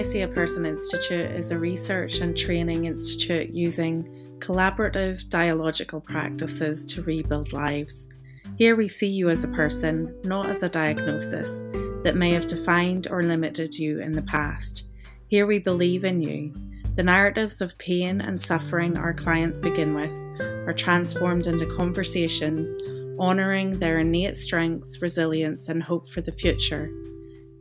I See a Person Institute is a research and training institute using collaborative dialogical practices to rebuild lives. Here we see you as a person, not as a diagnosis that may have defined or limited you in the past. Here we believe in you. The narratives of pain and suffering our clients begin with are transformed into conversations honouring their innate strengths, resilience, and hope for the future.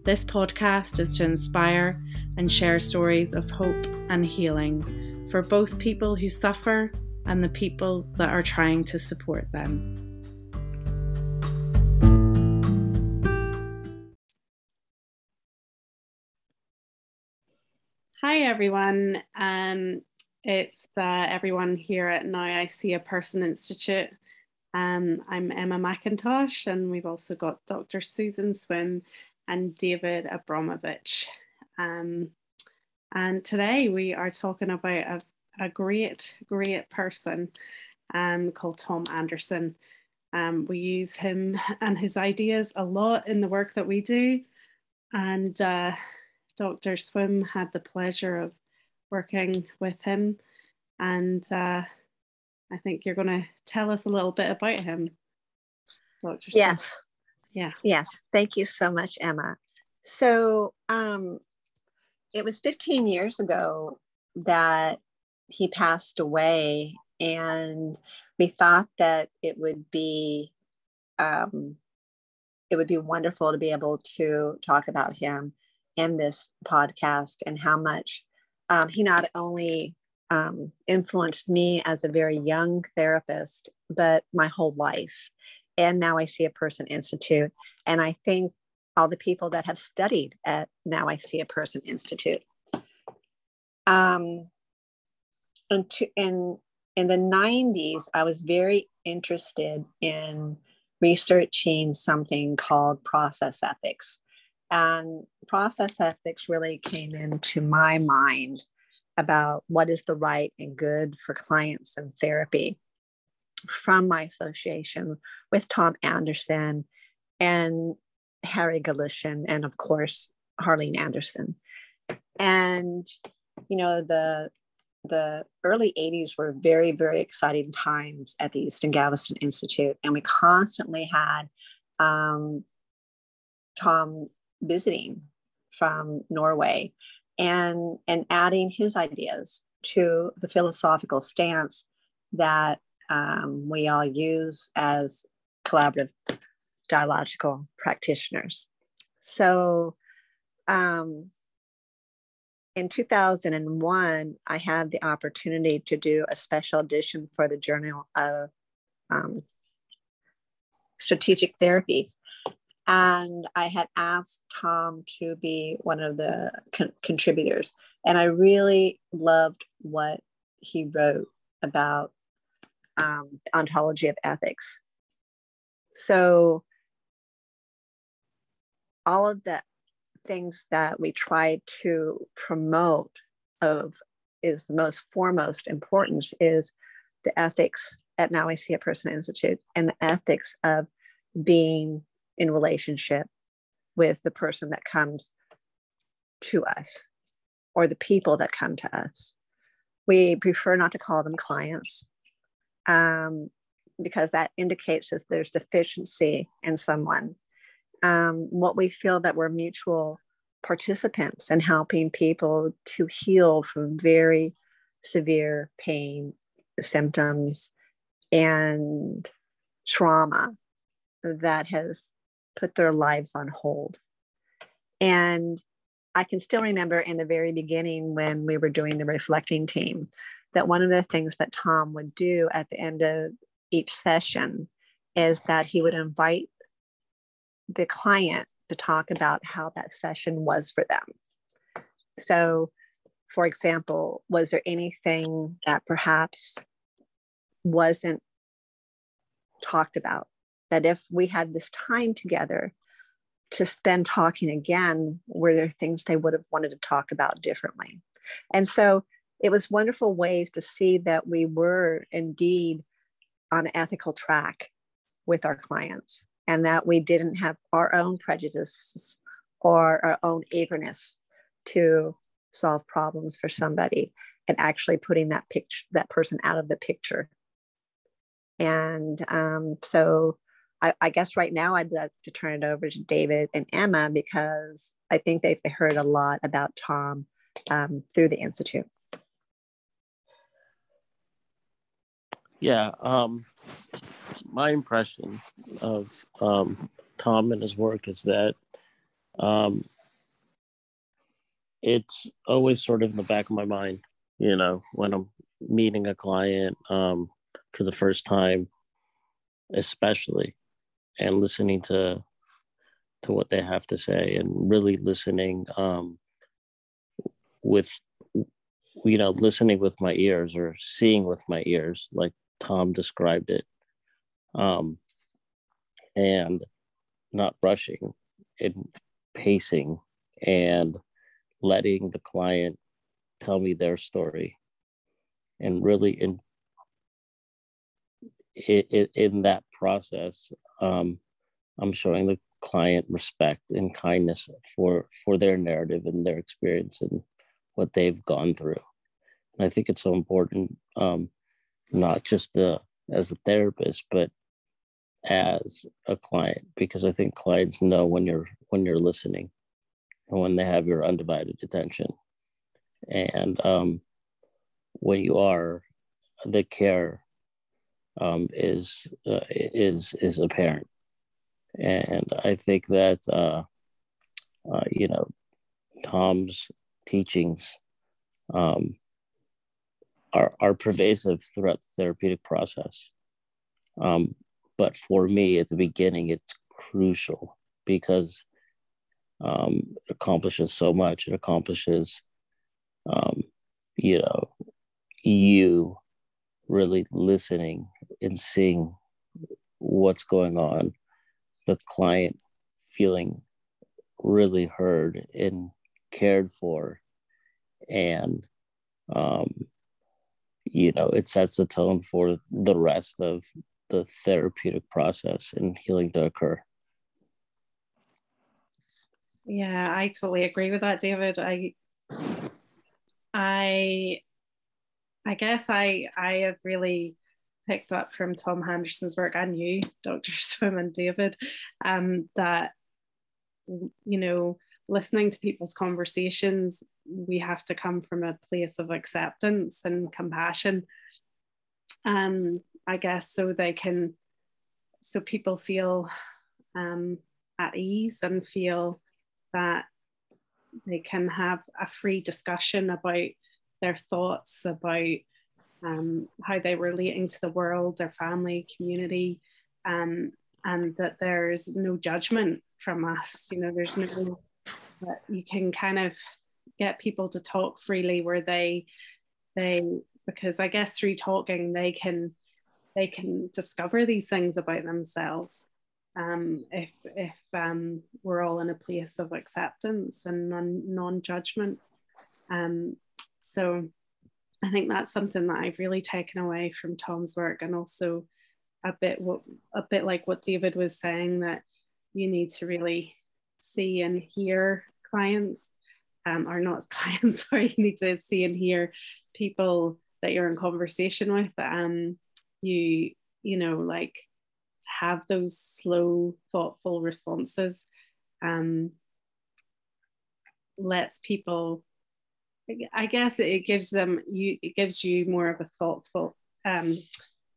This podcast is to inspire and share stories of hope and healing for both people who suffer and the people that are trying to support them. Hi, everyone. Um, it's uh, everyone here at Now I See a Person Institute. Um, I'm Emma McIntosh, and we've also got Dr. Susan Swim and David Abramovich. Um, and today we are talking about a, a great, great person um, called Tom Andersen. Um, we use him and his ideas a lot in the work that we do. And uh, Dr. Swim had the pleasure of working with him. And uh, I think you're going to tell us a little bit about him. Dr. Yes. Yeah. Yes. Thank you so much, Emma. So um, it was 15 years ago that he passed away, and we thought that it would be um, it would be wonderful to be able to talk about him in this podcast and how much um, he not only um, influenced me as a very young therapist, but my whole life. And now I see a person institute. And I think all the people that have studied at Now I See a Person Institute. Um, and to, in, in the 90s, I was very interested in researching something called process ethics. And process ethics really came into my mind about what is the right and good for clients and therapy from my association with Tom Andersen and Harry Goolishian, and of course, Harlene Anderson. And, you know, the the early 80s were very, very exciting times at the Houston Galveston Institute. And we constantly had um, Tom visiting from Norway and and adding his ideas to the philosophical stance that um, we all use as collaborative dialogical practitioners. So um, in 2001, I had the opportunity to do a special edition for the Journal of um, Strategic Therapies and I had asked Tom to be one of the con- contributors. And I really loved what he wrote about um, ontology of ethics. So, all of the things that we try to promote of is the most foremost importance is the ethics at Now I See a Person Institute and the ethics of being in relationship with the person that comes to us or the people that come to us. We prefer not to call them clients um, because that indicates that there's deficiency in someone. Um, what we feel that we're mutual participants in helping people to heal from very severe pain, symptoms, and trauma that has put their lives on hold. And I can still remember in the very beginning when we were doing the reflecting team that one of the things that Tom would do at the end of each session is that he would invite the client to talk about how that session was for them. So, for example, was there anything that perhaps wasn't talked about that if we had this time together to spend talking again, were there things they would have wanted to talk about differently? And so it was wonderful ways to see that we were indeed on an ethical track with our clients and that we didn't have our own prejudices or our own eagerness to solve problems for somebody and actually putting that picture that person out of the picture. And um, so I, I, guess right now i'd like to turn it over to david and emma because i think they've heard a lot about tom um, through the institute yeah um, my impression of um, tom and his work is that um, it's always sort of in the back of my mind, you know, when I'm meeting a client um, for the first time, especially, and listening to to what they have to say and really listening um, with you know listening with my ears or seeing with my ears like tom described it. Um, and not rushing and pacing and letting the client tell me their story and really in in, in that process um, i'm showing the client respect and kindness for for their narrative and their experience and what they've gone through. And i think it's so important um, not just as a therapist but as a client because i think clients know when you're when you're listening and when they have your undivided attention. And um, when you are, the care um, is uh, is is apparent, and I think that uh, uh, you know Tom's teachings um, are are pervasive throughout the therapeutic process. Um, but for me, at the beginning, it's crucial because um, it accomplishes so much. It accomplishes, um, you know, you really listening and seeing what's going on, the client feeling really heard and cared for, and um, you know, it sets the tone for the rest of the therapeutic process and healing to occur. Yeah, I totally agree with that, David. I I I guess I I have really picked up from Tom Andersen's work and you, Dr. Swim and David, um, that you know, listening to people's conversations, we have to come from a place of acceptance and compassion. Um, I guess so they can so people feel um at ease and feel that they can have a free discussion about their thoughts about um, how they're relating to the world, their family, community, um, and that there's no judgment from us. You know, there's no that you can kind of get people to talk freely where they they because I guess through talking they can they can discover these things about themselves um, if if um, we're all in a place of acceptance and non judgment. Um, so I think that's something that I've really taken away from Tom's work, and also a bit what a bit like what David was saying that you need to really see and hear clients, um, or not clients, or you need to see and hear people that you're in conversation with. Um, you you know like have those slow, thoughtful responses um, lets people I guess it gives them you it gives you more of a thoughtful um,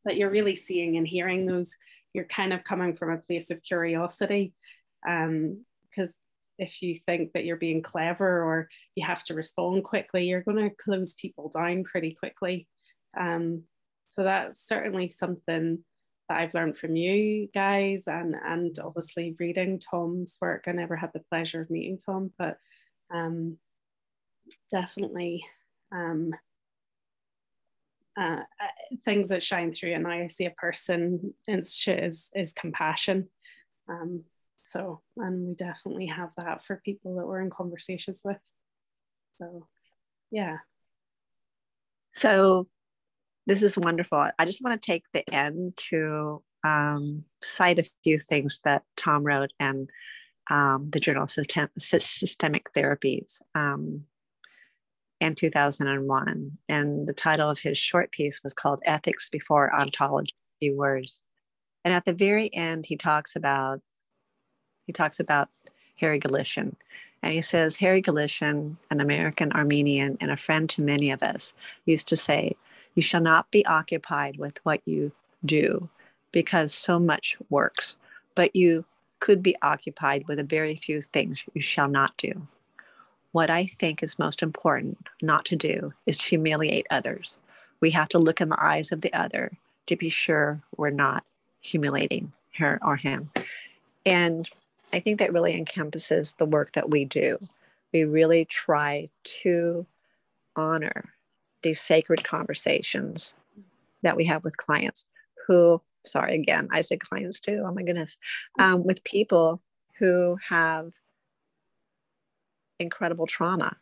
that you're really seeing and hearing those you're kind of coming from a place of curiosity um, because if you think that you're being clever or you have to respond quickly you're going to close people down pretty quickly um, so that's certainly something that I've learned from you guys and and obviously reading Tom's work. I never had the pleasure of meeting Tom, but um, definitely um, uh, uh things that shine through and I see a person is is compassion. Um, so and we definitely have that for people that we're in conversations with. So yeah. So this is wonderful. I just want to take the end to um, cite a few things that Tom wrote and um, the Journal of System- Systemic Therapies. Um, and 2001. And the title of his short piece was called Ethics Before Ontology Words. And at the very end, he talks about he talks about Harry Goolishian. And he says, Harry Goolishian, an American Armenian and a friend to many of us, used to say, You shall not be occupied with what you do because so much works, but you could be occupied with a very few things you shall not do. What I think is most important not to do is to humiliate others. We have to look in the eyes of the other to be sure we're not humiliating her or him. And I think that really encompasses the work that we do. We really try to honor these sacred conversations that we have with clients who, sorry, again, I say clients too, oh my goodness, um, with people who have incredible trauma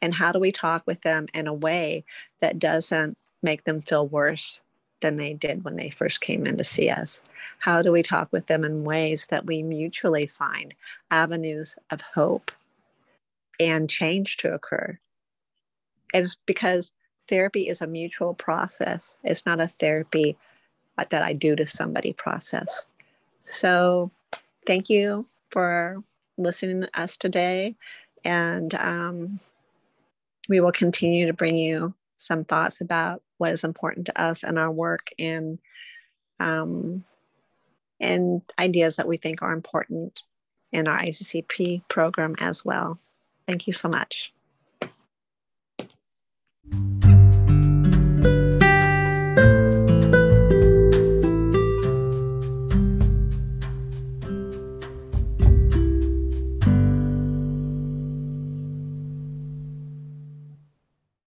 and how do we talk with them in a way that doesn't make them feel worse than they did when they first came in to see us. How do we talk with them in ways that we mutually find avenues of hope and change to occur? It's because therapy is a mutual process. It's not a therapy that i do to somebody process. So thank you for listening to us today and um, we will continue to bring you some thoughts about what is important to us and our work and um, and ideas that we think are important in our ICCP program as well. Thank you so much.